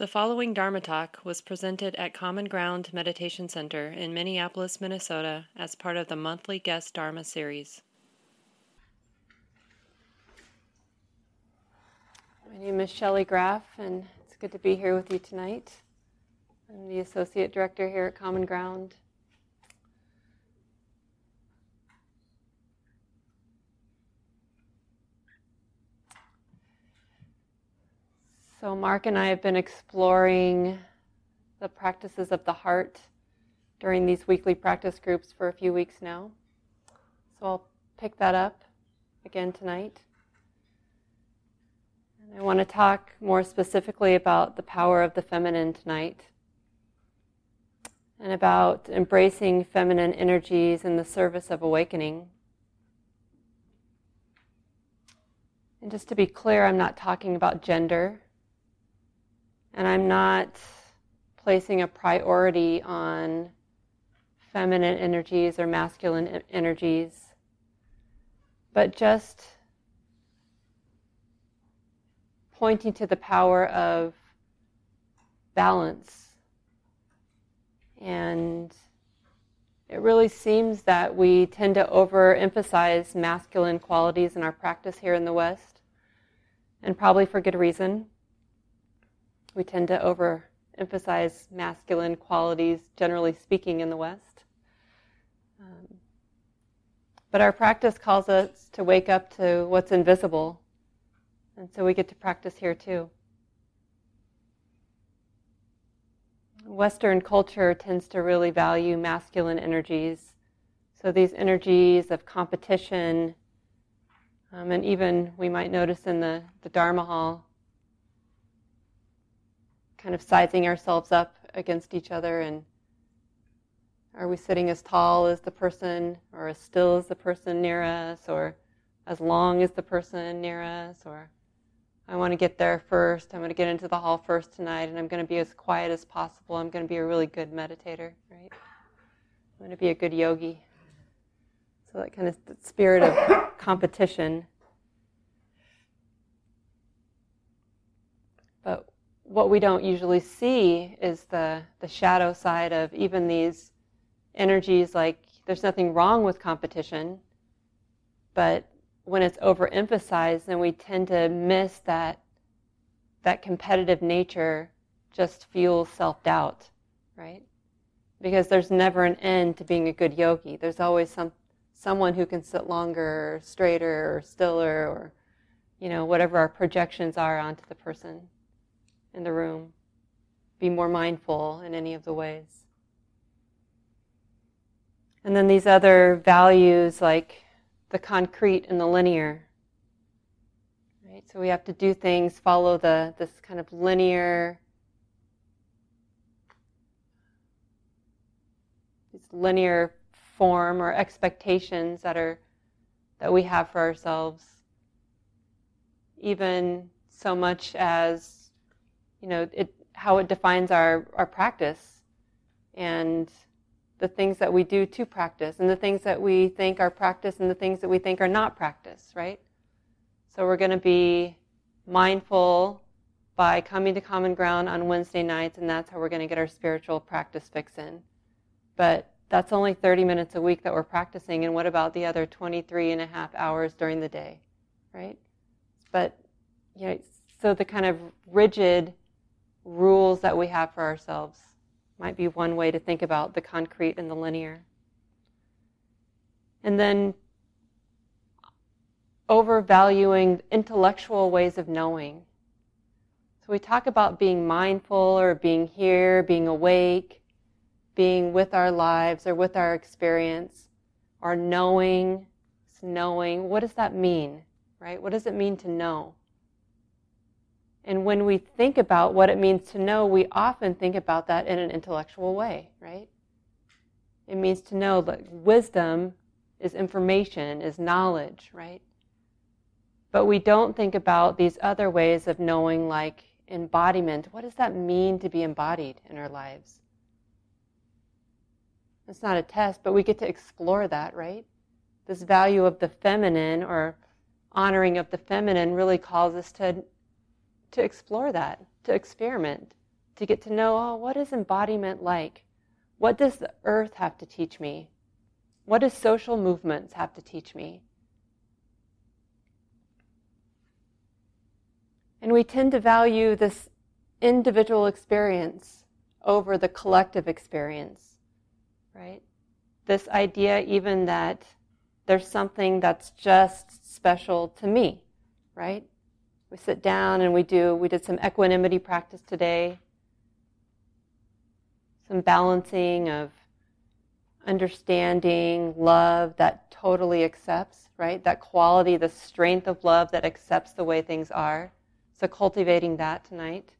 The following Dharma talk was presented at Common Ground Meditation Center in Minneapolis, Minnesota, as part of the monthly guest Dharma series. My name is Shelly Graf, and it's good to be here with you tonight. I'm the Associate Director here at Common Ground. So, Mark and I have been exploring the practices of the heart during these weekly practice groups for a few weeks now. So, I'll pick that up again tonight. And I want to talk more specifically about the power of the feminine tonight and about embracing feminine energies in the service of awakening. And just to be clear, I'm not talking about gender and I'm not placing a priority on feminine energies or masculine energies, but just pointing to the power of balance. And it really seems that we tend to overemphasize masculine qualities in our practice here in the West, and probably for good reason we tend to overemphasize masculine qualities, generally speaking, in the West. Um, but our practice calls us to wake up to what's invisible, and so we get to practice here too. Western culture tends to really value masculine energies. So these energies of competition, um, and even we might notice in the, the Dharma hall, kind of sizing ourselves up against each other and are we sitting as tall as the person or as still as the person near us or as long as the person near us or I want to get there first. I'm going to get into the hall first tonight and I'm going to be as quiet as possible. I'm going to be a really good meditator, right? I'm going to be a good yogi. So that kind of spirit of competition. But what we don't usually see is the, the shadow side of even these energies like there's nothing wrong with competition, but when it's overemphasized, then we tend to miss that that competitive nature just fuels self-doubt, right? Because there's never an end to being a good yogi. There's always some someone who can sit longer, or straighter, or stiller, or you know whatever our projections are onto the person in the room. Be more mindful in any of the ways. And then these other values like the concrete and the linear. Right? So we have to do things, follow the this kind of linear this linear form or expectations that are that we have for ourselves. Even so much as you know, it, how it defines our, our practice and the things that we do to practice and the things that we think are practice and the things that we think are not practice, right? So we're going to be mindful by coming to common ground on Wednesday nights, and that's how we're going to get our spiritual practice fix in. But that's only 30 minutes a week that we're practicing, and what about the other 23 and a half hours during the day, right? But, you know, so the kind of rigid rules that we have for ourselves might be one way to think about the concrete and the linear. And then overvaluing intellectual ways of knowing. So we talk about being mindful or being here, being awake, being with our lives or with our experience, or knowing, knowing. What does that mean, right? What does it mean to know? And when we think about what it means to know, we often think about that in an intellectual way, right? It means to know that wisdom is information, is knowledge, right? But we don't think about these other ways of knowing, like embodiment. What does that mean to be embodied in our lives? It's not a test, but we get to explore that, right? This value of the feminine or honoring of the feminine really calls us to to explore that, to experiment. to get to know, oh, what is embodiment like? What does the earth have to teach me? What does social movements have to teach me? And we tend to value this individual experience over the collective experience, right? This idea, even that there's something that's just special to me, right? We sit down and we do, we did some equanimity practice today, some balancing of understanding, love that totally accepts, right? That quality, the strength of love that accepts the way things are. So cultivating that tonight.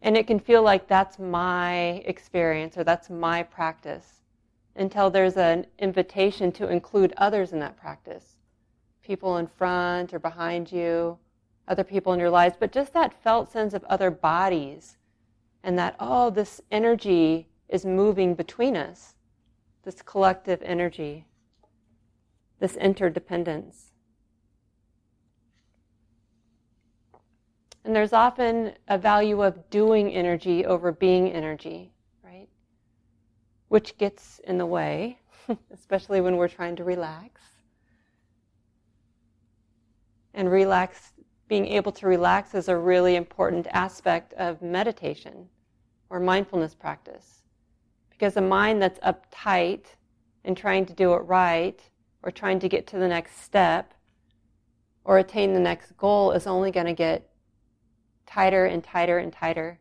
And it can feel like that's my experience or that's my practice until there's an invitation to include others in that practice people in front or behind you, other people in your lives, but just that felt sense of other bodies and that, oh, this energy is moving between us, this collective energy, this interdependence. And there's often a value of doing energy over being energy, right? Which gets in the way, especially when we're trying to relax. And relax, being able to relax is a really important aspect of meditation or mindfulness practice. Because a mind that's uptight and trying to do it right or trying to get to the next step or attain the next goal is only going to get tighter and tighter and tighter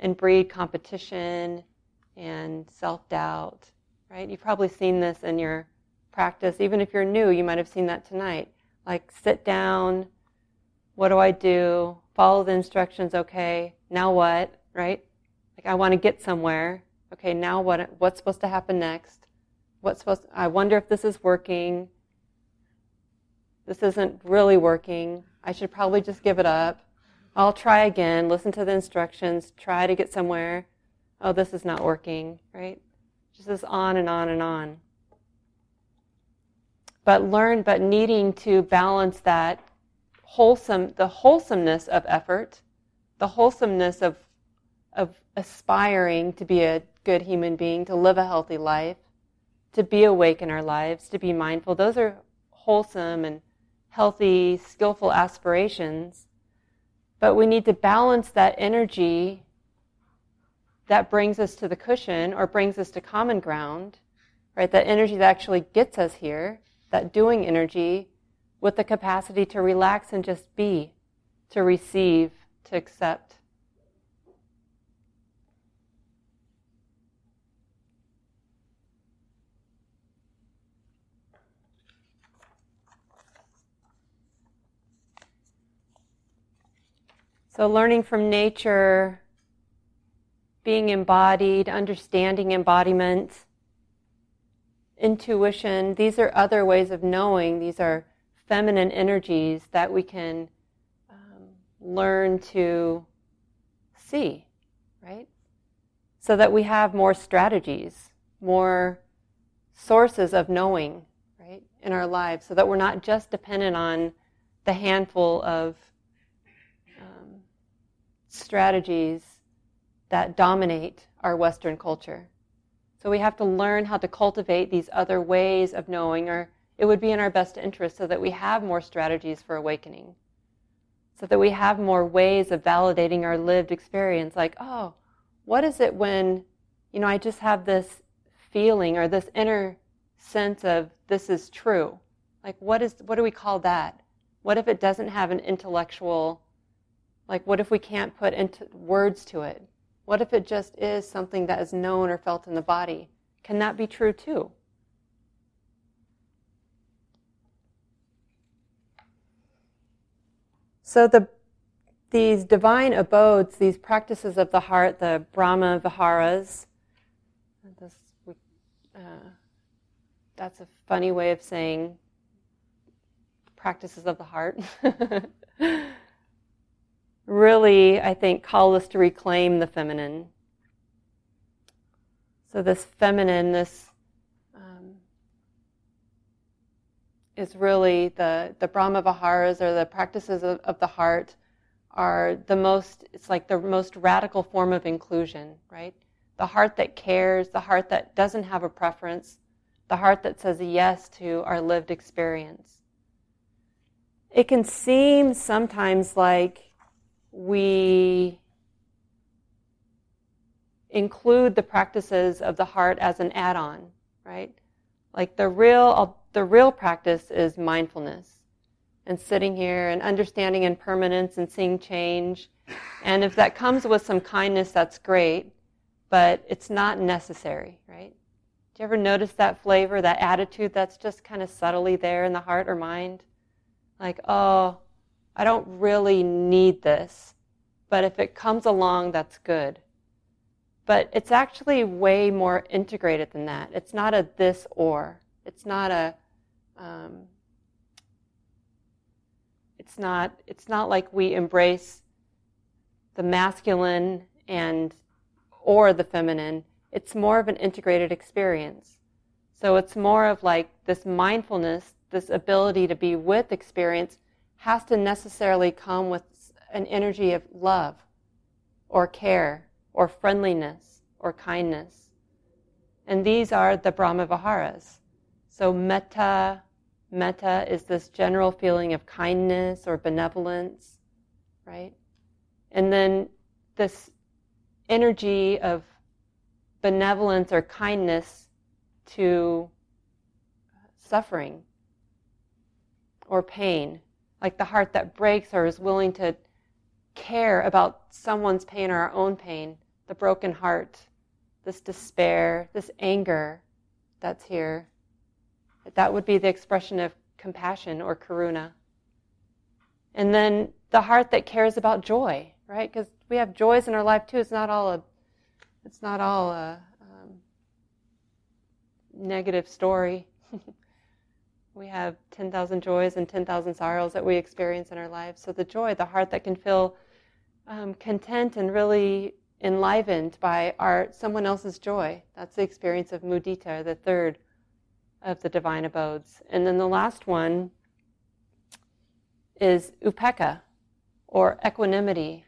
and breed competition and self doubt, right? You've probably seen this in your practice. Even if you're new, you might have seen that tonight. Like, sit down. What do I do? Follow the instructions, okay. Now what, right? Like, I want to get somewhere. Okay, now what, what's supposed to happen next? What's supposed I wonder if this is working. This isn't really working. I should probably just give it up. I'll try again, listen to the instructions, try to get somewhere. Oh, this is not working, right? Just this on and on and on. But learn, but needing to balance that wholesome, the wholesomeness of effort, the wholesomeness of, of aspiring to be a good human being, to live a healthy life, to be awake in our lives, to be mindful. Those are wholesome and healthy, skillful aspirations but we need to balance that energy that brings us to the cushion or brings us to common ground, right? That energy that actually gets us here, that doing energy, with the capacity to relax and just be, to receive, to accept. So, learning from nature, being embodied, understanding embodiment, intuition, these are other ways of knowing. These are feminine energies that we can um, learn to see, right? So that we have more strategies, more sources of knowing, right, in our lives, so that we're not just dependent on the handful of strategies that dominate our Western culture. So we have to learn how to cultivate these other ways of knowing, or it would be in our best interest so that we have more strategies for awakening, so that we have more ways of validating our lived experience. Like, oh, what is it when, you know, I just have this feeling or this inner sense of this is true? Like, what is what do we call that? What if it doesn't have an intellectual like, what if we can't put into words to it? What if it just is something that is known or felt in the body? Can that be true too? So the these divine abodes, these practices of the heart, the Brahma Viharas. This, uh, that's a funny way of saying practices of the heart. really, I think, call us to reclaim the feminine. So, this feminine, this um, is really the, the Brahma Viharas or the practices of, of the heart are the most, it's like the most radical form of inclusion, right? The heart that cares, the heart that doesn't have a preference, the heart that says yes to our lived experience. It can seem sometimes like we include the practices of the heart as an add-on, right? Like the real, the real practice is mindfulness and sitting here and understanding impermanence and seeing change. And if that comes with some kindness, that's great, but it's not necessary, right? Do you ever notice that flavor, that attitude that's just kind of subtly there in the heart or mind? Like, oh, I don't really need this, but if it comes along, that's good. But it's actually way more integrated than that. It's not a this or. It's not a. Um, it's not. It's not like we embrace the masculine and or the feminine it's more of an integrated experience. So it's more of like this mindfulness, this ability to be with experience has to necessarily come with an energy of love or care or friendliness or kindness. And these are the Brahma Viharas. So metta, metta is this general feeling of kindness or benevolence, right? And then this energy of benevolence or kindness to suffering or pain, like the heart that breaks or is willing to care about someone's pain or our own pain, the broken heart, this despair, this anger that's here. That would be the expression of compassion or karuna. And then the heart that cares about joy, right? Because we have joys in our life too. It's not all a it's not all a um, negative story. we have 10,000 joys and 10,000 sorrows that we experience in our lives. So the joy, the heart that can feel um, content and really enlivened by our someone else's joy. That's the experience of mudita, the third of the divine abodes. And then the last one is upekkha, or equanimity.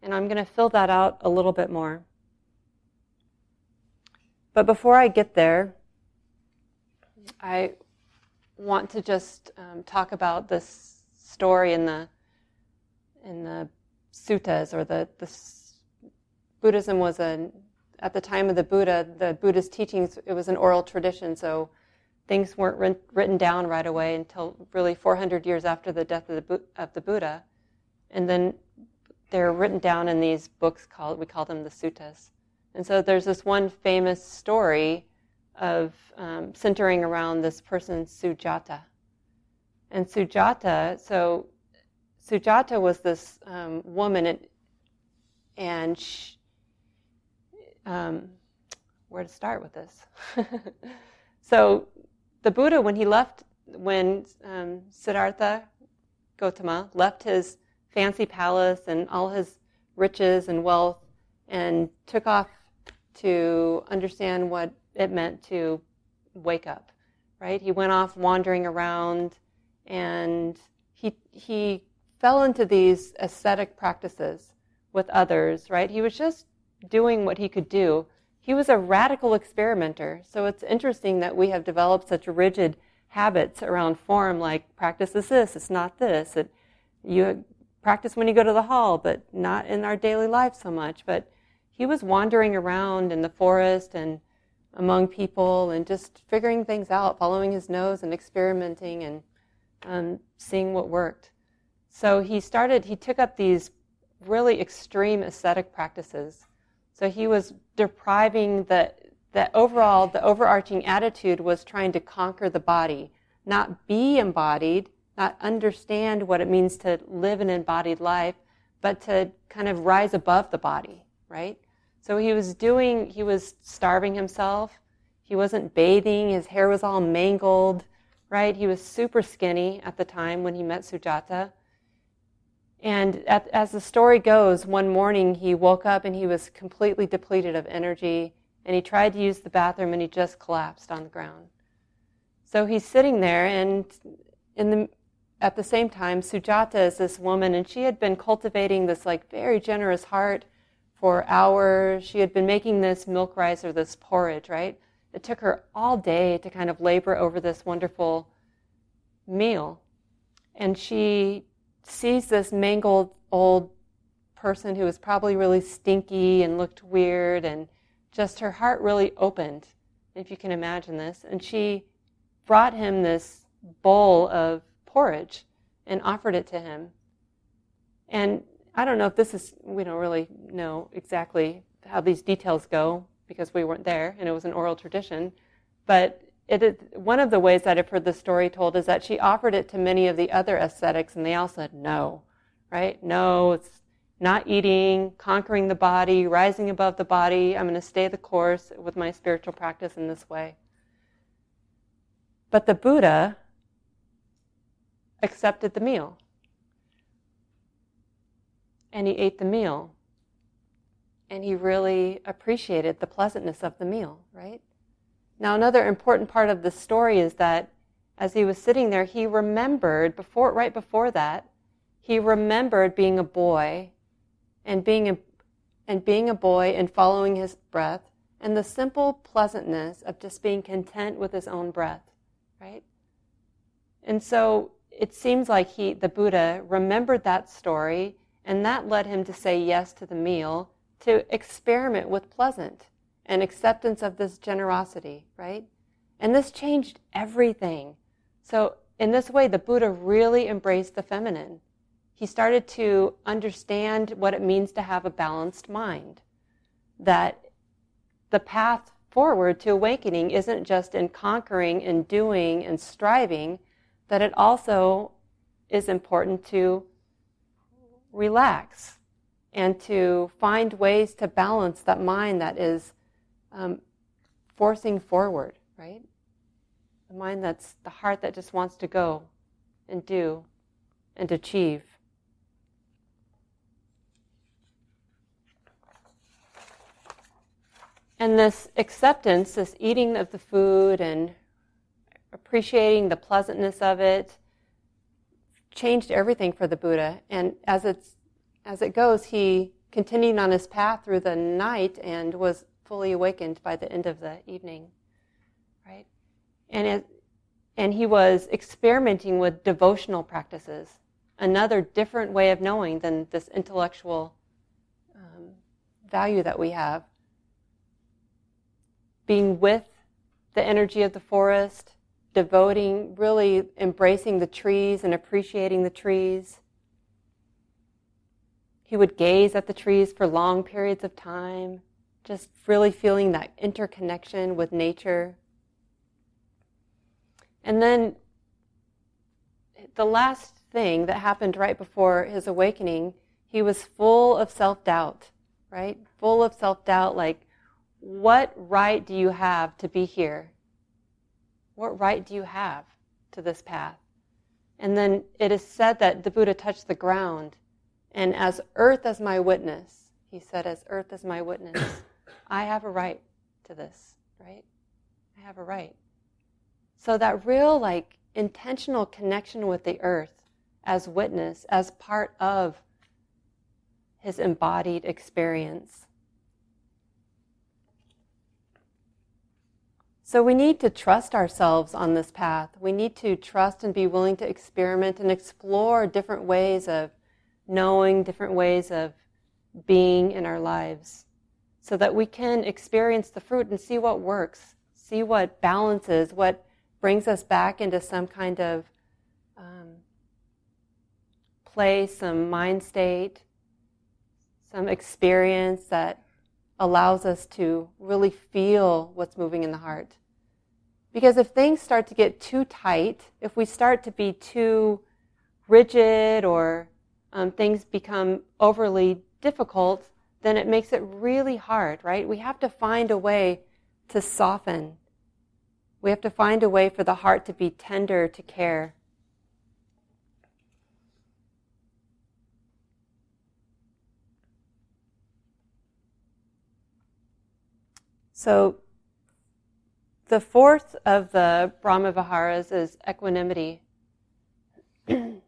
And I'm going to fill that out a little bit more. But before I get there, I want to just um, talk about this story in the in the suttas or the, the Buddhism was a at the time of the Buddha, the Buddha's teachings, it was an oral tradition, so things weren't written down right away until really 400 years after the death of the, of the Buddha. And then they're written down in these books called, we call them the suttas. And so there's this one famous story of um, centering around this person, Sujata. And Sujata, so Sujata was this um, woman, and, and she, um, where to start with this? so the Buddha, when he left, when um, Siddhartha Gautama left his fancy palace and all his riches and wealth and took off to understand what it meant to wake up, right? He went off wandering around and he, he fell into these ascetic practices with others, right? He was just doing what he could do. He was a radical experimenter. So it's interesting that we have developed such rigid habits around form, like practice is this, it's not this. It, you practice when you go to the hall, but not in our daily life so much. But he was wandering around in the forest and among people and just figuring things out, following his nose and experimenting and um, seeing what worked. So he started, he took up these really extreme ascetic practices. So he was depriving the, the overall, the overarching attitude was trying to conquer the body, not be embodied, not understand what it means to live an embodied life, but to kind of rise above the body right? So he was doing, he was starving himself. He wasn't bathing. His hair was all mangled, right? He was super skinny at the time when he met Sujata. And at, as the story goes, one morning he woke up and he was completely depleted of energy. And he tried to use the bathroom and he just collapsed on the ground. So he's sitting there, and in the at the same time, Sujata is this woman, and she had been cultivating this like very generous heart for hours. She had been making this milk rice or this porridge, right? It took her all day to kind of labor over this wonderful meal. And she sees this mangled old person who was probably really stinky and looked weird, and just her heart really opened, if you can imagine this. And she brought him this bowl of porridge and offered it to him. And I don't know if this is, we don't really know exactly how these details go because we weren't there and it was an oral tradition. But one of the ways that I've heard the story told is that she offered it to many of the other ascetics and they all said no, right? No, it's not eating, conquering the body, rising above the body. I'm going to stay the course with my spiritual practice in this way. But the Buddha accepted the meal. And he ate the meal. And he really appreciated the pleasantness of the meal, right? Now, another important part of the story is that as he was sitting there, he remembered before, right before that, he remembered being a boy and being a, and being a boy and following his breath and the simple pleasantness of just being content with his own breath, right? And so it seems like he, the Buddha, remembered that story, and that led him to say yes to the meal, to experiment with pleasant and acceptance of this generosity, right? And this changed everything. So, in this way, the Buddha really embraced the feminine. He started to understand what it means to have a balanced mind. That the path forward to awakening isn't just in conquering and doing and striving, that it also is important to relax and to find ways to balance that mind that is um, forcing forward, right? The mind that's the heart that just wants to go and do and achieve. And this acceptance, this eating of the food and appreciating the pleasantness of it changed everything for the Buddha. And as it's as it goes, he continued on his path through the night and was fully awakened by the end of the evening. Right? And it, and he was experimenting with devotional practices, another different way of knowing than this intellectual um, value that we have. Being with the energy of the forest, devoting, really embracing the trees and appreciating the trees. He would gaze at the trees for long periods of time, just really feeling that interconnection with nature. And then the last thing that happened right before his awakening, he was full of self doubt, right? Full of self doubt, like, what right do you have to be here? What right do you have to this path? And then it is said that the Buddha touched the ground, and as earth as my witness, he said, as earth as my witness, I have a right to this, right? I have a right. So that real, like, intentional connection with the earth as witness, as part of his embodied experience So we need to trust ourselves on this path. We need to trust and be willing to experiment and explore different ways of knowing, different ways of being in our lives so that we can experience the fruit and see what works, see what balances, what brings us back into some kind of um, place, some mind state, some experience that allows us to really feel what's moving in the heart. Because if things start to get too tight, if we start to be too rigid or um, things become overly difficult, then it makes it really hard, right? We have to find a way to soften. We have to find a way for the heart to be tender to care. So the fourth of the Brahma Viharas is equanimity. and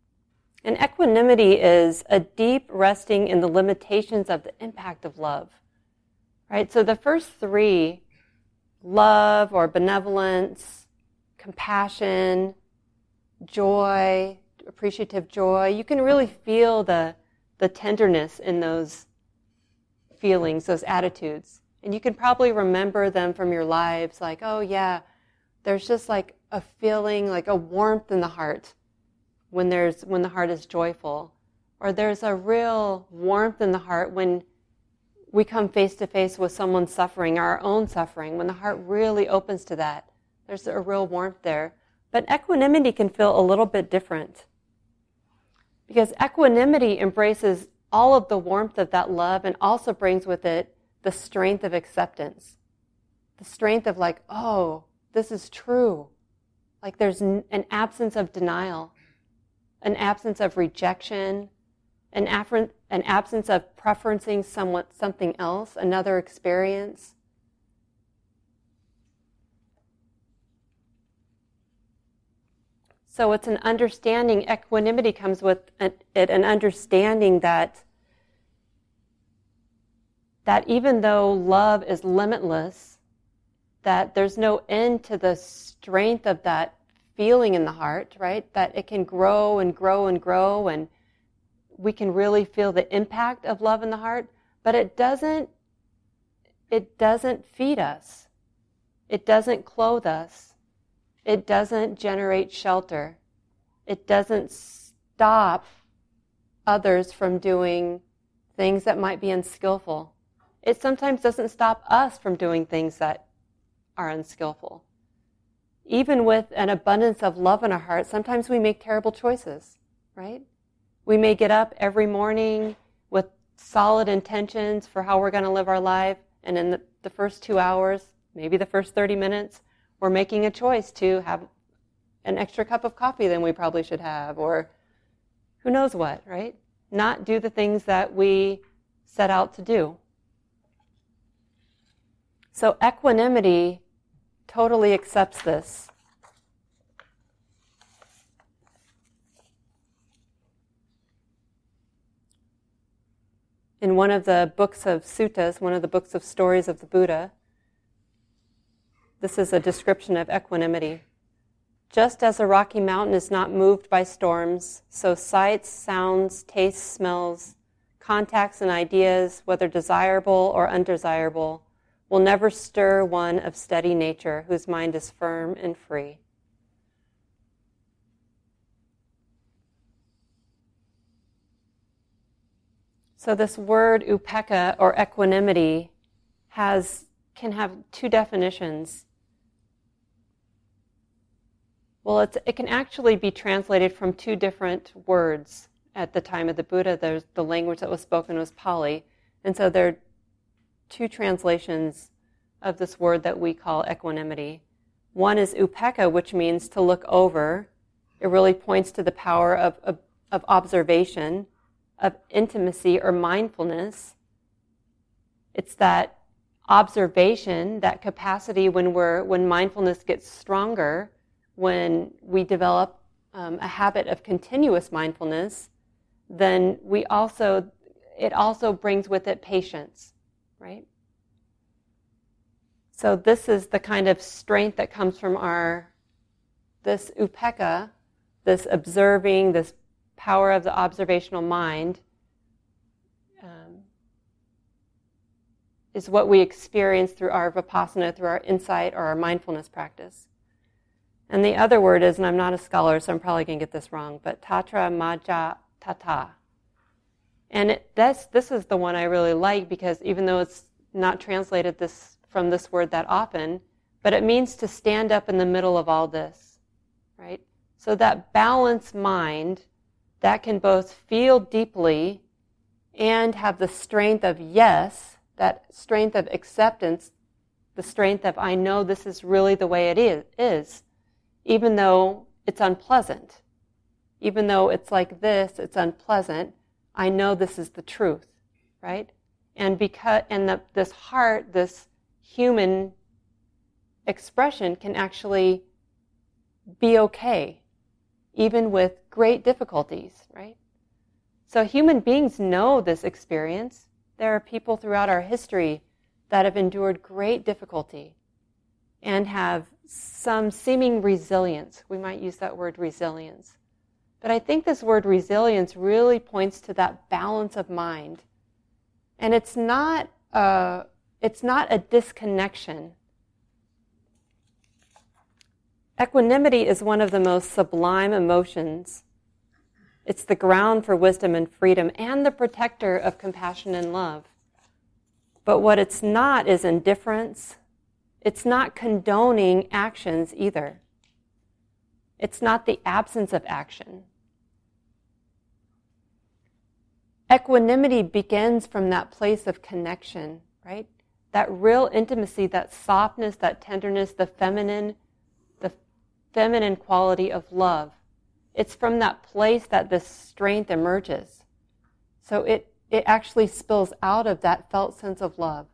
And equanimity is a deep resting in the limitations of the impact of love. Right? So the first three love or benevolence, compassion, joy, appreciative joy you can really feel the, the tenderness in those feelings, those attitudes. And you can probably remember them from your lives like, oh, yeah, there's just like a feeling, like a warmth in the heart when there's when the heart is joyful. Or there's a real warmth in the heart when we come face to face with someone suffering our own suffering when the heart really opens to that. There's a real warmth there. But equanimity can feel a little bit different. Because equanimity embraces all of the warmth of that love and also brings with it the strength of acceptance the strength of like oh this is true like there's an absence of denial an absence of rejection, an, an absence of preferencing somewhat something else, another experience. So it's an understanding, equanimity comes with an, it, an understanding that, that even though love is limitless, that there's no end to the strength of that feeling in the heart, right? That it can grow and grow and grow, and we can really feel the impact of love in the heart, but it doesn't it doesn't feed us. It doesn't clothe us. It doesn't generate shelter. It doesn't stop others from doing things that might be unskillful. It sometimes doesn't stop us from doing things that are unskillful even with an abundance of love in our heart, sometimes we make terrible choices, right? We may get up every morning with solid intentions for how we're going to live our life, and in the, the, first two hours, maybe the first 30 minutes, we're making a choice to have an extra cup of coffee than we probably should have, or who knows what, right? Not do the things that we set out to do. So, equanimity totally accepts this. In one of the books of suttas, one of the books of stories of the Buddha, this is a description of equanimity. Just as a rocky mountain is not moved by storms, so sights, sounds, tastes, smells, contacts, and ideas, whether desirable or undesirable, will never stir one of steady nature whose mind is firm and free. So this word upekkha or equanimity has can have two definitions. Well, it can actually be translated from two different words at the time of the Buddha. The language that was spoken was Pali, and so there two translations of this word that we call equanimity. One is upekkha, which means to look over. It really points to the power of, of, of observation, of intimacy or mindfulness. It's that observation, that capacity when we're when mindfulness gets stronger, when we develop um, a habit of continuous mindfulness, then we also it also brings with it patience right? So this is the kind of strength that comes from our this upekkha, this observing, this power of the observational mind, um, is what we experience through our vipassana, through our insight or our mindfulness practice. And the other word is, and I'm not a scholar, so I'm probably going to get this wrong, but tatra maja tata. And it, this, this is the one I really like because even though it's not translated this, from this word that often, but it means to stand up in the middle of all this, right? So that balanced mind that can both feel deeply and have the strength of yes, that strength of acceptance, the strength of I know this is really the way it is even though it's unpleasant. Even though it's like this, it's unpleasant I know this is the truth, right? And because and the, this heart, this human expression can actually be okay, even with great difficulties, right? So human beings know this experience. There are people throughout our history that have endured great difficulty and have some seeming resilience. We might use that word resilience. But I think this word resilience really points to that balance of mind. And it's not a, it's not a disconnection. Equanimity is one of the most sublime emotions. It's the ground for wisdom and freedom and the protector of compassion and love. But what it's not is indifference. It's not condoning actions either. It's not the absence of action. Equanimity begins from that place of connection, right? That real intimacy, that softness, that tenderness, the feminine, the feminine quality of love. It's from that place that this strength emerges. So it, it actually spills out of that felt sense of love.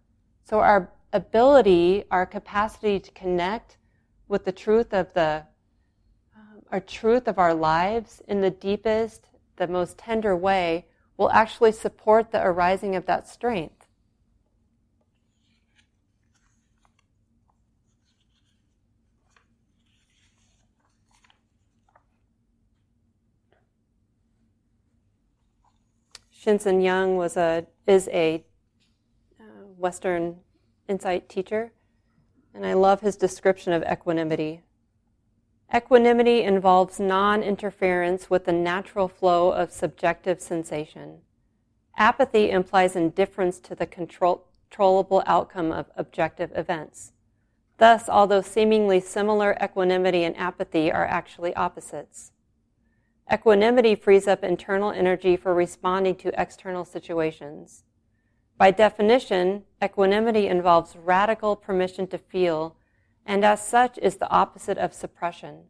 So our ability, our capacity to connect with the truth of the, our truth of our lives in the deepest, the most tender way will actually support the arising of that strength. Shinzen Young was a is a uh, Western insight teacher, and I love his description of equanimity. Equanimity involves non interference with the natural flow of subjective sensation. Apathy implies indifference to the control- controllable outcome of objective events. Thus, although seemingly similar equanimity and apathy are actually opposites. Equanimity frees up internal energy for responding to external situations. By definition, equanimity involves radical permission to feel, and as such is the opposite of suppression.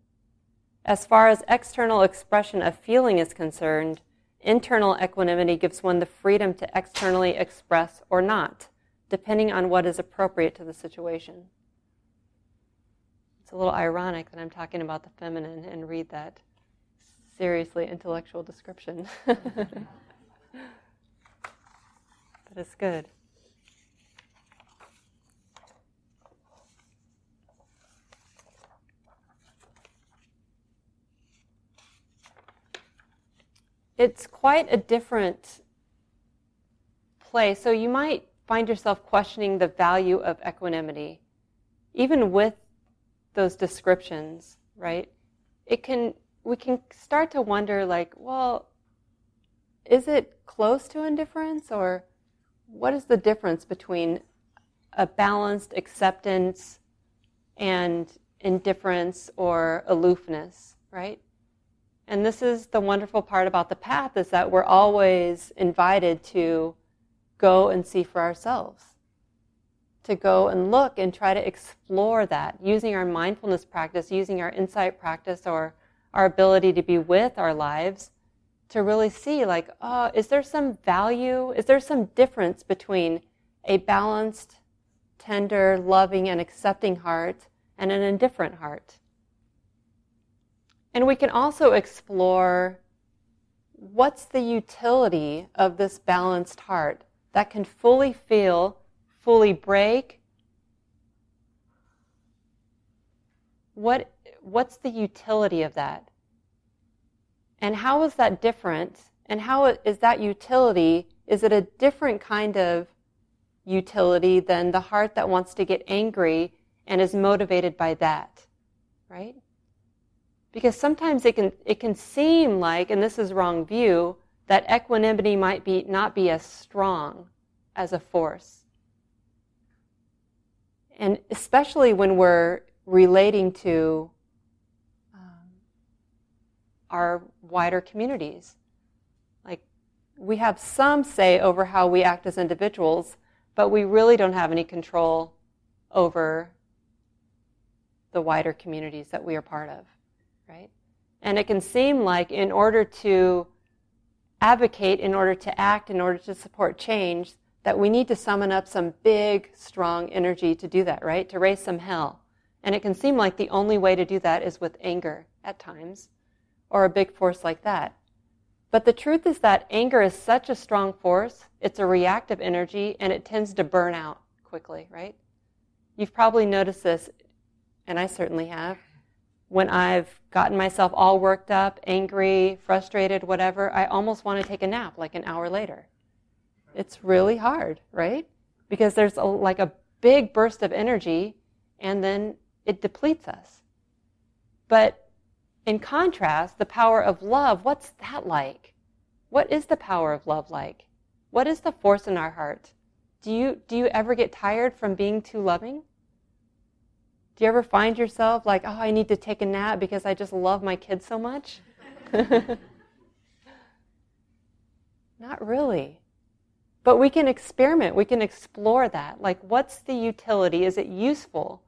As far as external expression of feeling is concerned, internal equanimity gives one the freedom to externally express or not, depending on what is appropriate to the situation. It's a little ironic that I'm talking about the feminine and read that seriously intellectual description. but it's good. It's quite a different place. So you might find yourself questioning the value of equanimity, even with those descriptions, right? It can we can start to wonder like, well, is it close to indifference or what is the difference between a balanced acceptance and indifference or aloofness, right? And this is the wonderful part about the path is that we're always invited to go and see for ourselves. To go and look and try to explore that using our mindfulness practice, using our insight practice or our ability to be with our lives to really see like oh is there some value is there some difference between a balanced tender loving and accepting heart and an indifferent heart and we can also explore what's the utility of this balanced heart that can fully feel fully break what what's the utility of that? And how is that different? And how is that utility? Is it a different kind of utility than the heart that wants to get angry and is motivated by that? Right? Because sometimes it can, it can seem like, and this is wrong view, that equanimity might be, not be as strong as a force. And especially when we're relating to um, our wider communities. Like, we have some say over how we act as individuals, but we really don't have any control over the wider communities that we are part of, right? And it can seem like in order to advocate, in order to act, in order to support change, that we need to summon up some big, strong energy to do that, right? To raise some hell. And it can seem like the only way to do that is with anger at times or a big force like that. But the truth is that anger is such a strong force, it's a reactive energy, and it tends to burn out quickly, right? You've probably noticed this, and I certainly have. When I've gotten myself all worked up, angry, frustrated, whatever, I almost want to take a nap like an hour later. It's really hard, right? Because there's a, like a big burst of energy, and then it depletes us. But in contrast, the power of love, what's that like? What is the power of love like? What is the force in our heart? Do you, do you ever get tired from being too loving? Do you ever find yourself like, oh, I need to take a nap because I just love my kids so much? Not really. But we can experiment, we can explore that. Like, what's the utility? Is it useful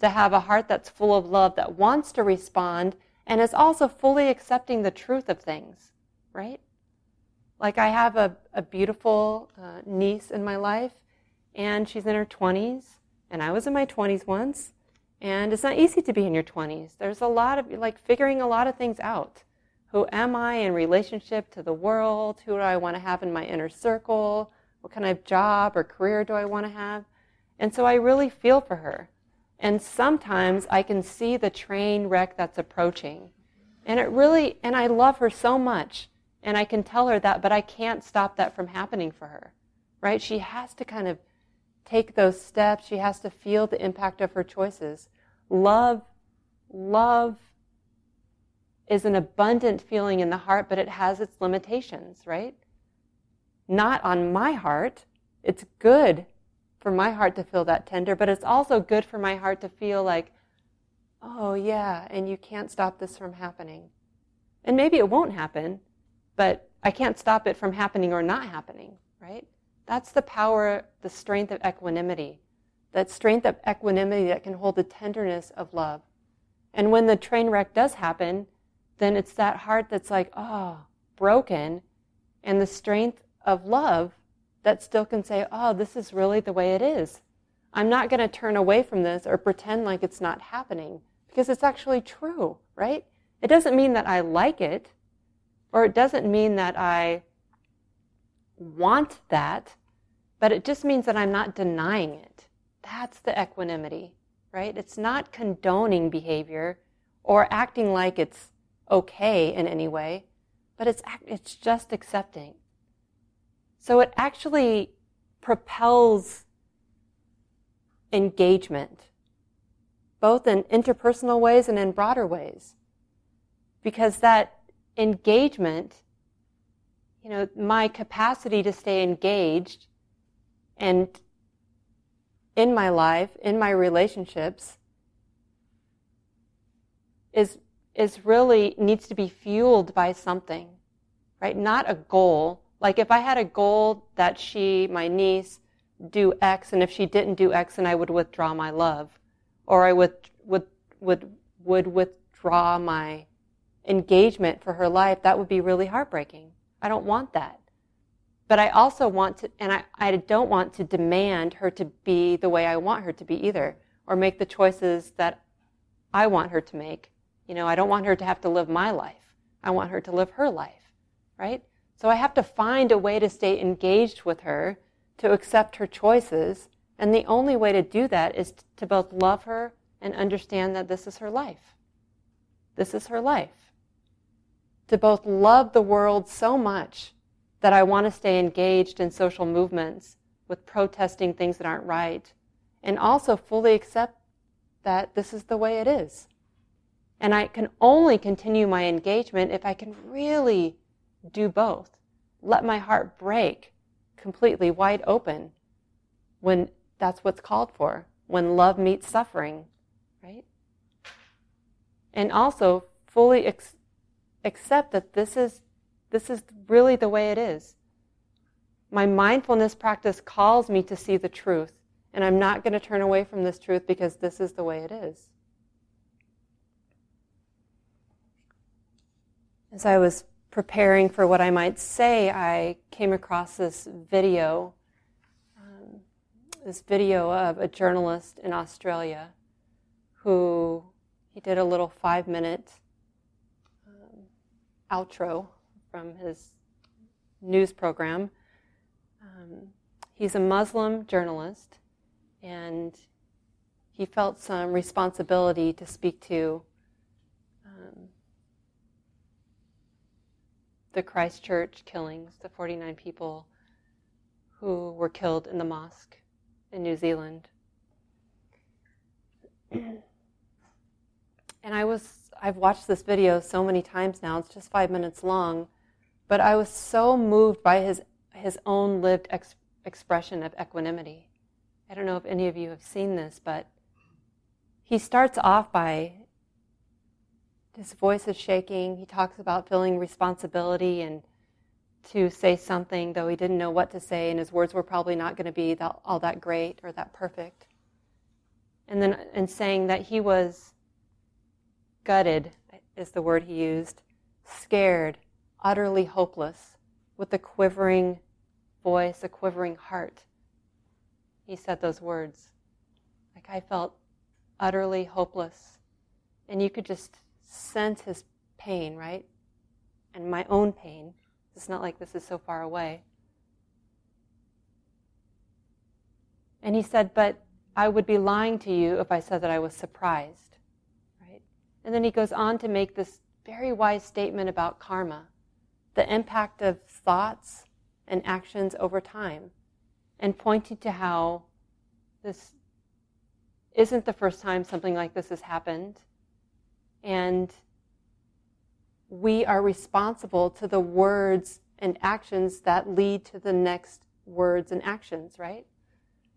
to have a heart that's full of love that wants to respond and is also fully accepting the truth of things, right? Like, I have a, a beautiful uh, niece in my life, and she's in her 20s, and I was in my 20s once, and it's not easy to be in your 20s. There's a lot of, like, figuring a lot of things out. Who am I in relationship to the world? Who do I want to have in my inner circle? What kind of job or career do I want to have? And so I really feel for her. And sometimes I can see the train wreck that's approaching. And it really, and I love her so much. And I can tell her that, but I can't stop that from happening for her. Right? She has to kind of take those steps. She has to feel the impact of her choices. Love, love is an abundant feeling in the heart, but it has its limitations, right? not on my heart. It's good for my heart to feel that tender, but it's also good for my heart to feel like, oh, yeah, and you can't stop this from happening. And maybe it won't happen, but I can't stop it from happening or not happening, right? That's the power, the strength of equanimity. That strength of equanimity that can hold the tenderness of love. And when the train wreck does happen, then it's that heart that's like, oh, broken, and the strength of love that still can say, oh, this is really the way it is. I'm not going to turn away from this or pretend like it's not happening because it's actually true, right? It doesn't mean that I like it or it doesn't mean that I want that, but it just means that I'm not denying it. That's the equanimity, right? It's not condoning behavior or acting like it's okay in any way, but it's, it's just accepting. So it actually propels engagement, both in interpersonal ways and in broader ways. Because that engagement, you know, my capacity to stay engaged and in my life, in my relationships, is, is really needs to be fueled by something, right? Not a goal, like if I had a goal that she, my niece, do X, and if she didn't do X, then I would withdraw my love, or I would would would would withdraw my engagement for her life. That would be really heartbreaking. I don't want that. But I also want to, and I, I don't want to demand her to be the way I want her to be either, or make the choices that I want her to make. You know, I don't want her to have to live my life. I want her to live her life, right? So I have to find a way to stay engaged with her, to accept her choices. And the only way to do that is to both love her and understand that this is her life. This is her life. To both love the world so much that I want to stay engaged in social movements with protesting things that aren't right, and also fully accept that this is the way it is. And I can only continue my engagement if I can really do both. Let my heart break completely wide open when that's what's called for, when love meets suffering, right? And also fully ex- accept that this is, this is really the way it is. My mindfulness practice calls me to see the truth, and I'm not going to turn away from this truth because this is the way it is. As I was preparing for what I might say, I came across this video, um, this video of a journalist in Australia who he did a little five minute outro from his news program. Um, he's a Muslim journalist, and he felt some responsibility to speak to um, the Christchurch killings, the 49 people who were killed in the mosque in New Zealand. and I was, I've watched this video so many times now, it's just five minutes long, but I was so moved by his, his own lived ex- expression of equanimity. I don't know if any of you have seen this, but he starts off by his voice is shaking. He talks about feeling responsibility and to say something, though he didn't know what to say, and his words were probably not going to be that, all that great or that perfect. And then, and saying that he was gutted, is the word he used, scared, utterly hopeless, with a quivering voice, a quivering heart. He said those words. Like I felt utterly hopeless. And you could just sense his pain, right? And my own pain. It's not like this is so far away. And he said, But I would be lying to you if I said that I was surprised. And then he goes on to make this very wise statement about karma, the impact of thoughts and actions over time, and pointing to how this isn't the first time something like this has happened. And we are responsible to the words and actions that lead to the next words and actions, right?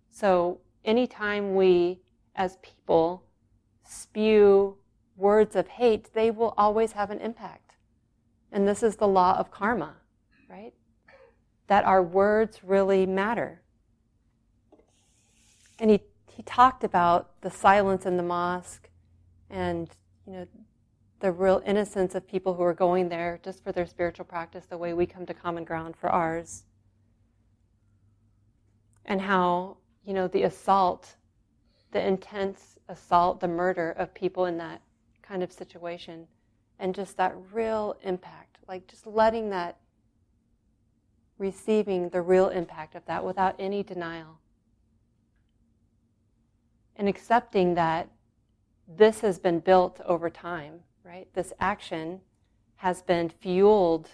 So anytime we, as people, spew words of hate, they will always have an impact. And this is the law of karma, right? That our words really matter. And he, he talked about the silence in the mosque and, you know, the real innocence of people who are going there just for their spiritual practice, the way we come to common ground for ours. And how, you know, the assault, the intense assault, the murder of people in that kind of situation, and just that real impact, like just letting that, receiving the real impact of that without any denial. And accepting that this has been built over time right? This action has been fueled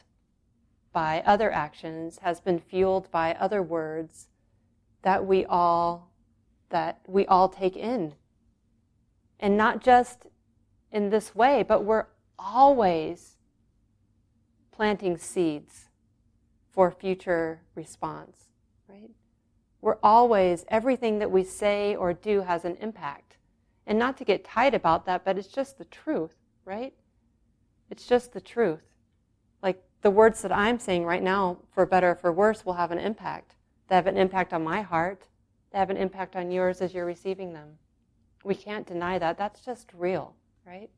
by other actions, has been fueled by other words that we all that we all take in. And not just in this way, but we're always planting seeds for future response, right? We're always, everything that we say or do has an impact. And not to get tight about that, but it's just the truth right? It's just the truth. Like the words that I'm saying right now, for better or for worse, will have an impact. They have an impact on my heart, they have an impact on yours as you're receiving them. We can't deny that. That's just real, right?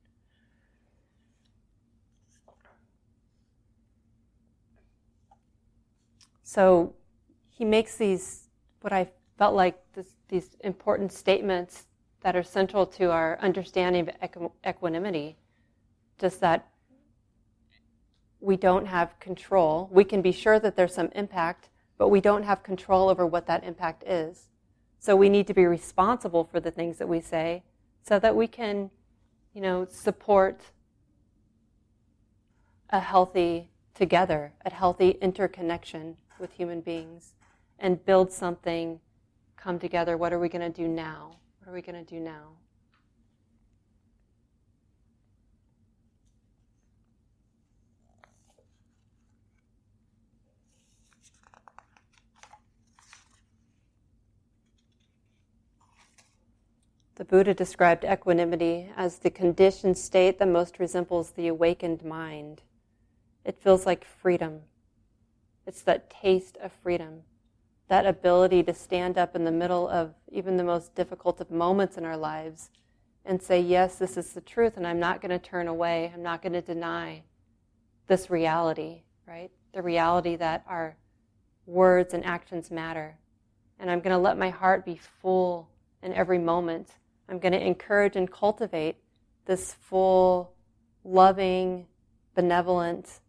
So he makes these, what I felt like this, these important statements that are central to our understanding of equanimity just that we don't have control. We can be sure that there's some impact, but we don't have control over what that impact is. So we need to be responsible for the things that we say so that we can, you know, support a healthy together, a healthy interconnection with human beings and build something, come together. What are we going to do now? What are we going to do now? The Buddha described equanimity as the conditioned state that most resembles the awakened mind. It feels like freedom. It's that taste of freedom, that ability to stand up in the middle of even the most difficult of moments in our lives and say, Yes, this is the truth, and I'm not going to turn away. I'm not going to deny this reality, right? The reality that our words and actions matter. And I'm going to let my heart be full in every moment I'm going to encourage and cultivate this full, loving, benevolent,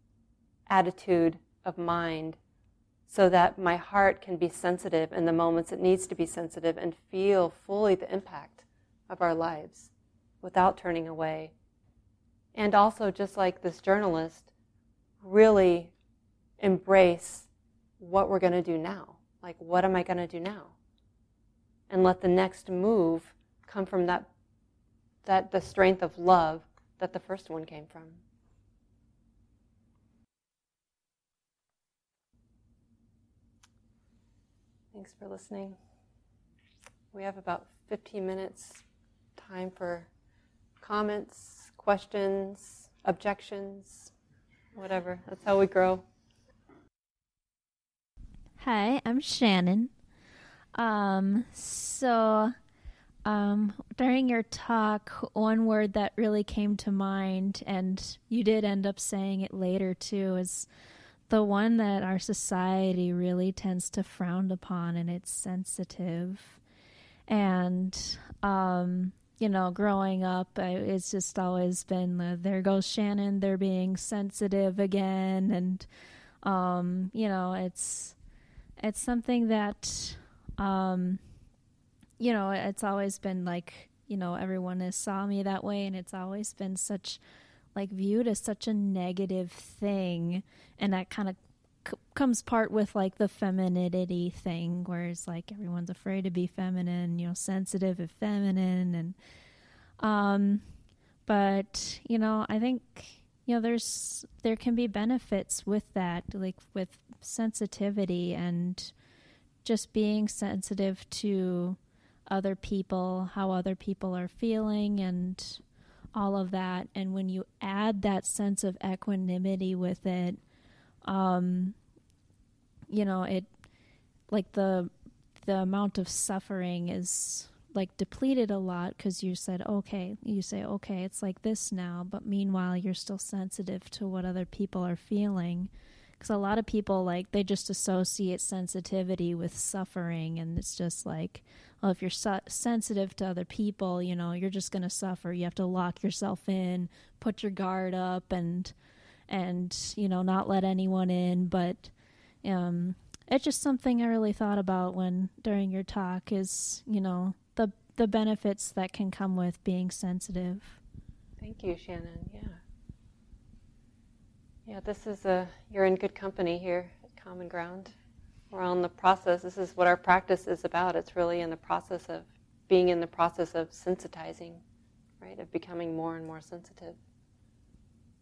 attitude of mind so that my heart can be sensitive in the moments it needs to be sensitive and feel fully the impact of our lives without turning away. And also, just like this journalist, really embrace what we're going to do now. Like, what am I going to do now? And let the next move come from that, that the strength of love that the first one came from. Thanks for listening. We have about 15 minutes time for comments, questions, objections, whatever. That's how we grow. Hi, I'm Shannon. Um, so, um, during your talk, one word that really came to mind, and you did end up saying it later too, is the one that our society really tends to frown upon, and it's sensitive. And, um, you know, growing up, I, it's just always been the, there goes Shannon, they're being sensitive again. And, um, you know, it's, it's something that, um, you know, it's always been like, you know, everyone has saw me that way, and it's always been such like viewed as such a negative thing and that kind of c- comes part with like the femininity thing whereas like everyone's afraid to be feminine you know sensitive and feminine and um but you know i think you know there's there can be benefits with that like with sensitivity and just being sensitive to other people how other people are feeling and all of that. And when you add that sense of equanimity with it, um, you know, it like the the amount of suffering is like depleted a lot because you said okay you say okay it's like this now but meanwhile you're still sensitive to what other people are feeling because a lot of people like they just associate sensitivity with suffering and it's just like well if you're su- sensitive to other people you know you're just going to suffer. You have to lock yourself in put your guard up and and you know not let anyone in. But um it's just something i really thought about when during your talk is you know the the benefits that can come with being sensitive. Thank you shannon. Yeah yeah, this is a, you're in good company here at Common Ground. We're on the process. This is what our practice is about. It's really in the process of being in the process of sensitizing, right? Of becoming more and more sensitive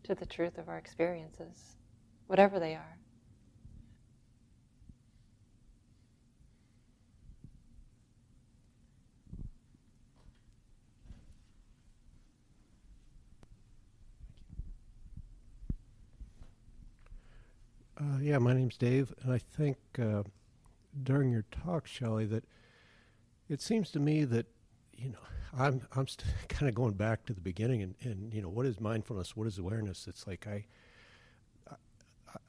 to the truth of our experiences, whatever they are. Uh, yeah, my name's Dave, and I think uh, during your talk, Shelly, that it seems to me that you know I'm I'm st- kind of going back to the beginning, and, and you know what is mindfulness? What is awareness? It's like I,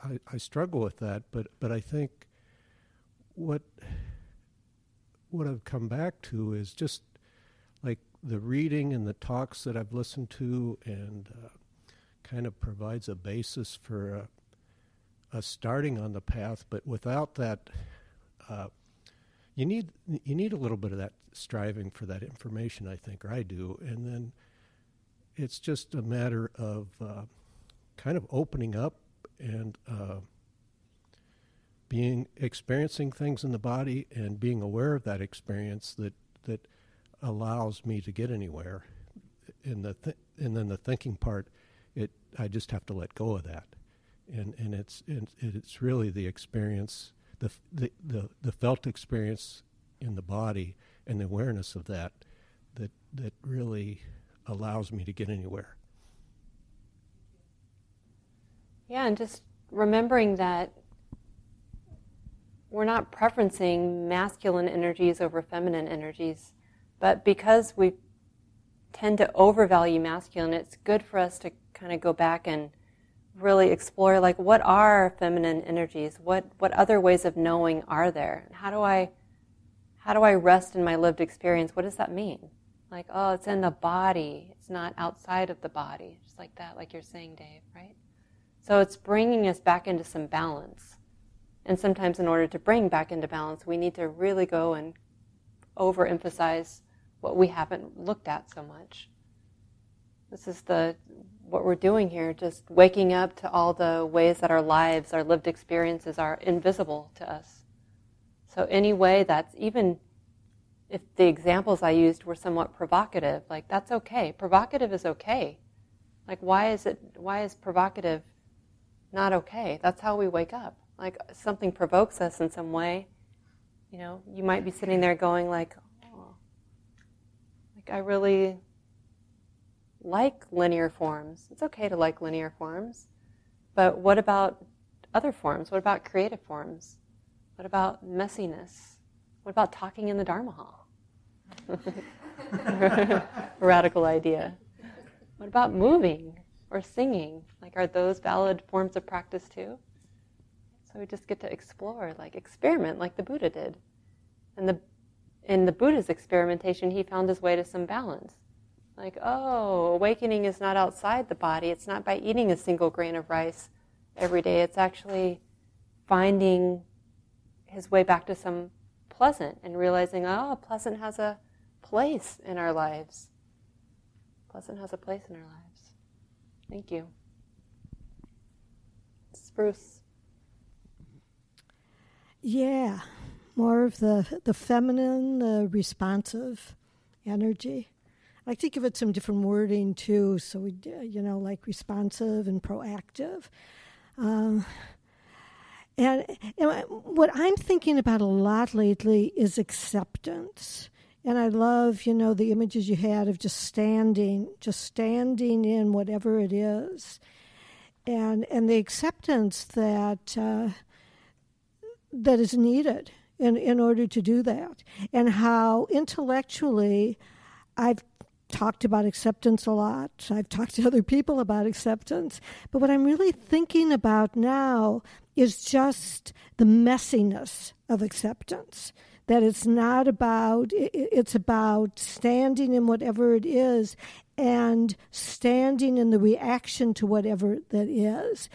I I struggle with that, but but I think what what I've come back to is just like the reading and the talks that I've listened to, and uh, kind of provides a basis for. Uh, starting on the path, but without that, uh, you need you need a little bit of that striving for that information. I think, or I do, and then it's just a matter of uh, kind of opening up and uh, being experiencing things in the body and being aware of that experience that that allows me to get anywhere. In the th- and then the thinking part, it I just have to let go of that and and it's it's really the experience, the, the the the felt experience in the body and the awareness of that that that really allows me to get anywhere. Yeah, and just remembering that we're not preferencing masculine energies over feminine energies, but because we tend to overvalue masculine, it's good for us to kind of go back and really explore like what are feminine energies? What what other ways of knowing are there? How do i how do i rest in my lived experience? What does that mean? Like oh it's in the body. It's not outside of the body. Just like that like you're saying dave right? So it's bringing us back into some balance. And sometimes, in order to bring back into balance, we need to really go and overemphasize what we haven't looked at so much. This is the what we're doing here, just waking up to all the ways that our lives, our lived experiences are invisible to us. So any way that's even if the examples I used were somewhat provocative, like that's okay. Provocative is okay. Like why is it why is provocative not okay? That's how we wake up. Like something provokes us in some way. You know, you might be sitting there going like, oh, like I really like linear forms. It's okay to like linear forms. But what about other forms? What about creative forms? What about messiness? What about talking in the Dharma hall? Radical idea. What about moving or singing? Like, are those valid forms of practice too? So we just get to explore, like experiment, like the Buddha did. And the in the Buddha's experimentation, he found his way to some balance. Like, oh, awakening is not outside the body. It's not by eating a single grain of rice every day. It's actually finding his way back to some pleasant and realizing, oh, pleasant has a place in our lives. Pleasant has a place in our lives. Thank you. Spruce. Yeah, more of the the feminine, the responsive energy. I like to give it some different wording too. So we, you know, like responsive and proactive. Um, and, and what I'm thinking about a lot lately is acceptance. And I love, you know, the images you had of just standing, just standing in whatever it is, and and the acceptance that uh, that is needed in in order to do that, and how intellectually I've talked about acceptance a lot. I've talked to other people about acceptance. But what I'm really thinking about now is just the messiness of acceptance. That it's not about, it's about standing in whatever it is and standing in the reaction to whatever that is.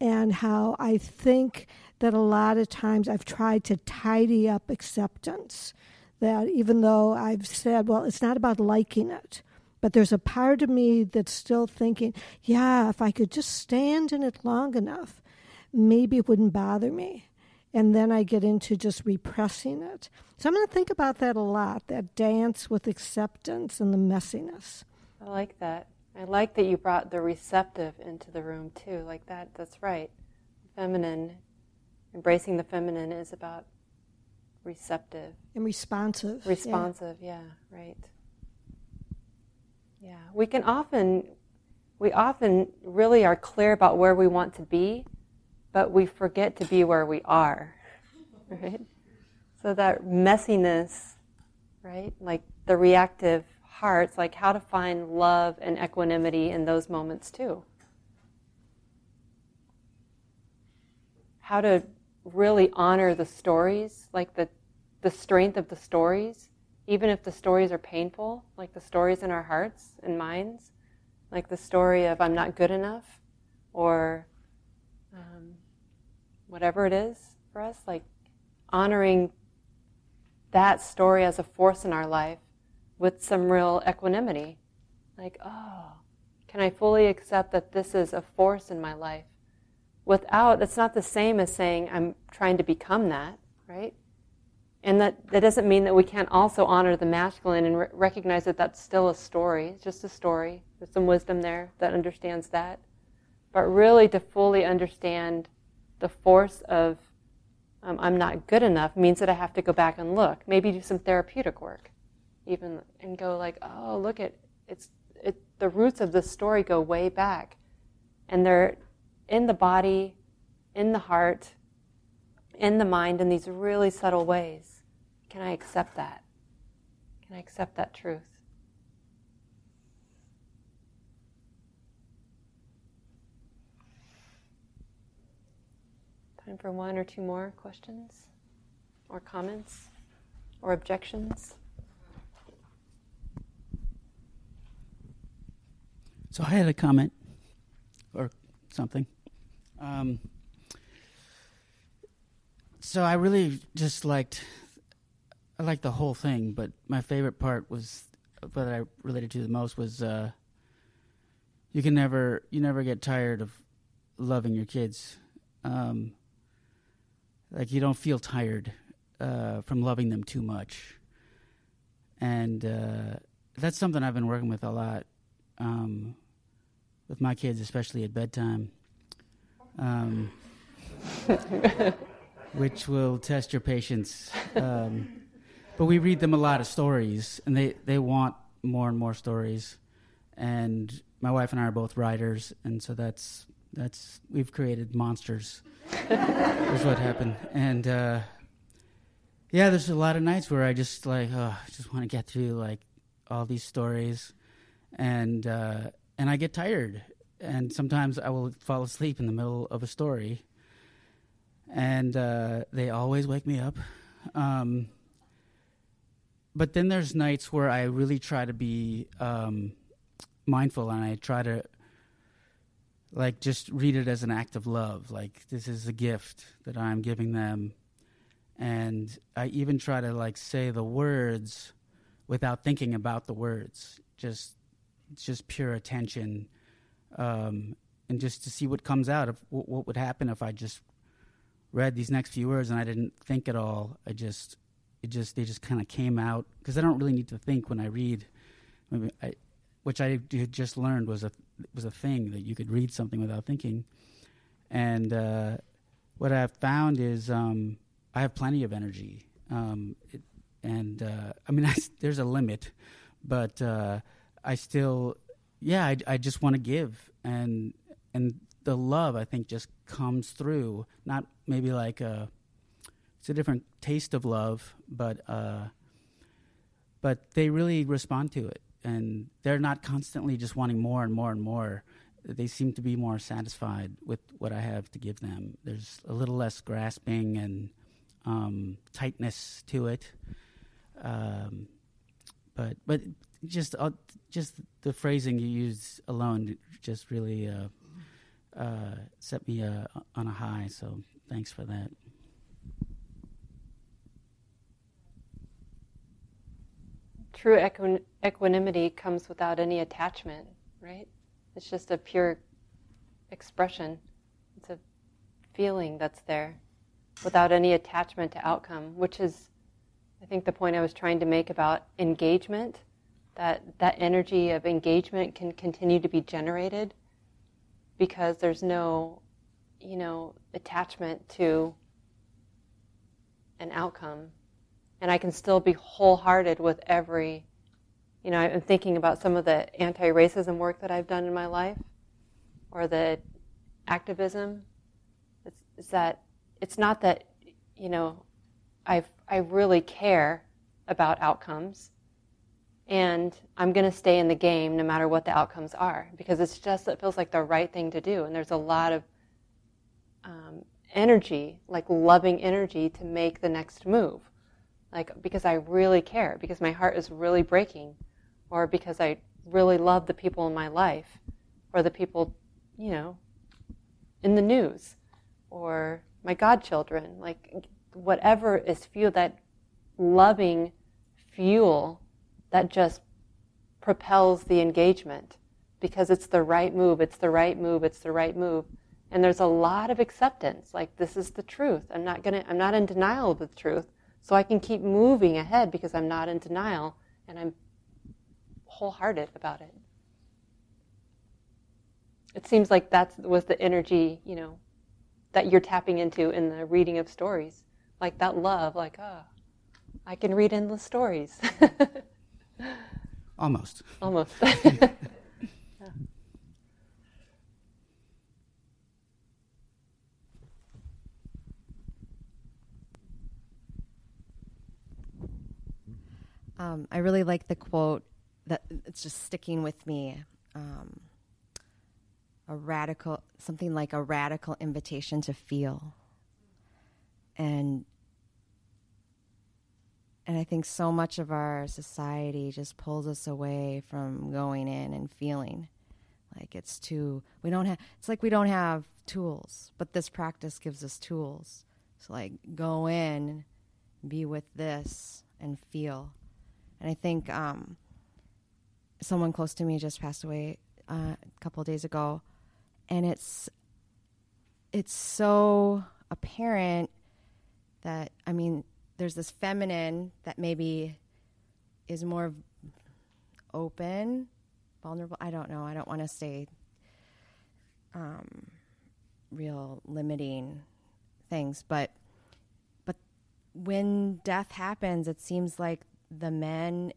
And how I think that a lot of times I've tried to tidy up acceptance that even though I've said, well, it's not about liking it, but there's a part of me that's still thinking, yeah, if I could just stand in it long enough, maybe it wouldn't bother me. And then I get into just repressing it. So I'm going to think about that a lot that dance with acceptance and the messiness. I like that. I like that you brought the receptive into the room too. Like that, that's right. Feminine, embracing the feminine is about receptive and responsive. Responsive, yeah, yeah right. Yeah, we can often, we often really are clear about where we want to be, but we forget to be where we are, right? So that messiness, right? Like the reactive hearts, like how to find love and equanimity in those moments too. How to really honor the stories, like the, the strength of the stories, even if the stories are painful, like the stories in our hearts and minds, like the story of I'm not good enough, or um, whatever it is for us, like honoring that story as a force in our life with some real equanimity. Like, oh, can I fully accept that this is a force in my life? Without, it's not the same as saying I'm trying to become that, right? And that, that doesn't mean that we can't also honor the masculine and re- recognize that that's still a story. It's just a story. There's some wisdom there that understands that. But really, to fully understand the force of um, I'm not good enough means that I have to go back and look. Maybe do some therapeutic work, even, and go like, oh, look at it's it, the roots of this story go way back, and they're in the body, in the heart, in the mind in these really subtle ways. Can I accept that? Can I accept that truth? Time for one or two more questions, or comments, or objections. So I had a comment or something. Um, so I really just liked, I liked the whole thing, but my favorite part was what I related to the most was uh, you can never, you never get tired of loving your kids. Um, like you don't feel tired uh, from loving them too much, and uh, that's something I've been working with a lot um, with my kids, especially at bedtime. Um, which will test your patience. Um, but we read them a lot of stories, and they, they want more and more stories. And my wife and I are both writers, and so that's that's we've created monsters. is what happened, and uh, yeah, there's a lot of nights where I just like, oh, I just want to get through like all these stories, and uh, and I get tired, and sometimes I will fall asleep in the middle of a story and uh, they always wake me up. Um, but then there's nights where I really try to be um, mindful and I try to like just read it as an act of love. Like this is a gift that I'm giving them, and I even try to like say the words without thinking about the words. Just just pure attention, um, and just to see what comes out of what would happen if I just read these next few words and I didn't think at all. I just, it just, they just kind of came out because I don't really need to think when I read. I, which I had just learned was a was a thing that you could read something without thinking. And uh, what I've found is um, I have plenty of energy, um, it, and uh, I mean I, there's a limit, but uh, I still, yeah, I, I just want to give, and and the love I think just comes through. Not maybe like a, it's a different taste of love, but uh, but they really respond to it, and they're not constantly just wanting more and more and more. They seem to be more satisfied with what I have to give them. There's a little less grasping and um, tightness to it, um, but but just uh, just the phrasing you use alone just really uh, uh, set me uh, on a high. So thanks for that. True equanimity comes without any attachment, right? It's just a pure expression. It's a feeling that's there without any attachment to outcome, which is, I think, the point I was trying to make about engagement. That that energy of engagement can continue to be generated because there's no, you know, attachment to an outcome. And I can still be wholehearted with every, you know, I'm thinking about some of the anti racism work that I've done in my life or the activism. It's, it's that, it's not that, you know, i I really care about outcomes and I'm going to stay in the game no matter what the outcomes are because it's just it feels like the right thing to do. And there's a lot of um, energy like loving energy to make the next move. Like because I really care because my heart is really breaking or because I really love the people in my life or the people you know in the news or my godchildren. Like whatever is fuel that loving fuel that just propels the engagement because it's the right move, it's the right move, it's the right move. And there's a lot of acceptance, like this is the truth. I'm not gonna I'm not in denial of the truth. So I can keep moving ahead because I'm not in denial and I'm wholehearted about it. It seems like that was the energy, you know, that you're tapping into in the reading of stories. Like that love, like, ah, oh, I can read endless stories. Almost. Almost. Um, I really like the quote that it's just sticking with me. Um, a radical, something like a radical invitation to feel. And and I think so much of our society just pulls us away from going in and feeling. Like it's too we don't have it's like we don't have tools, but this practice gives us tools. So like go in, be with this and feel. And I think um, someone close to me just passed away uh, a couple days ago, and it's it's so apparent that I mean, there's this feminine that maybe is more open, vulnerable. I don't know. I don't want to say um, real limiting things, but but when death happens, it seems like the men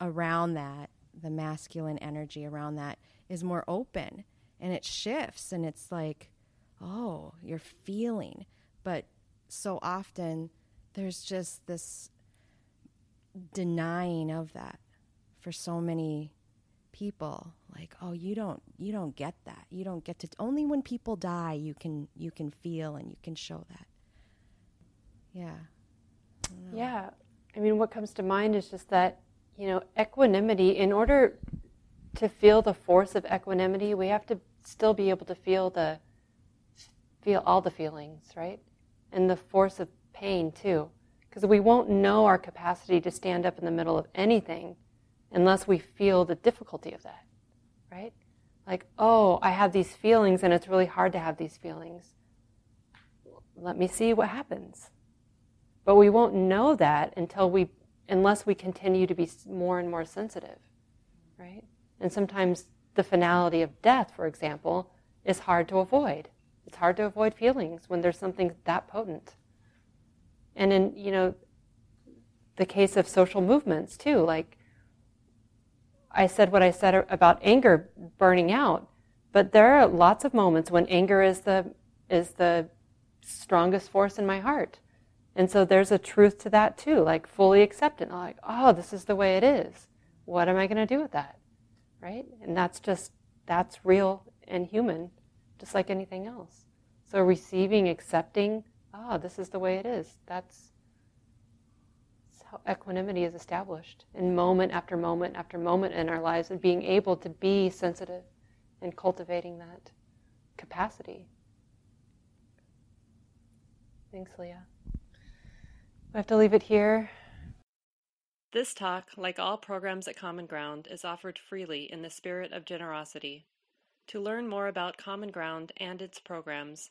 around that, the masculine energy around that, is more open, and it shifts, and it's like, oh, you're feeling, but so often there's just this denying of that for so many people. Like oh you don't you don't get that. You don't get to only when people die you can you can feel and you can show that. Yeah. I yeah. I mean what comes to mind is just that you know equanimity in order to feel the force of equanimity we have to still be able to feel the feel all the feelings right? And the force of pain too because we won't know our capacity to stand up in the middle of anything unless we feel the difficulty of that, right? Like, oh, I have these feelings and it's really hard to have these feelings. Let me see what happens. But we won't know that until we, unless we continue to be more and more sensitive, right? And sometimes the finality of death, for example, is hard to avoid. It's hard to avoid feelings when there's something that potent. And in, you know, the case of social movements too, like I said what I said about anger burning out, but there are lots of moments when anger is the is the strongest force in my heart. And so there's a truth to that too, like fully accept it. Like, oh, this is the way it is. What am I going to do with that? Right? And that's just that's real and human, just like anything else. So receiving, accepting, oh, this is the way it is. That's how equanimity is established in moment after moment after moment in our lives and being able to be sensitive and cultivating that capacity. Thanks, Leah. We have to leave it here. This talk, like all programs at Common Ground, is offered freely in the spirit of generosity. To learn more about Common Ground and its programs,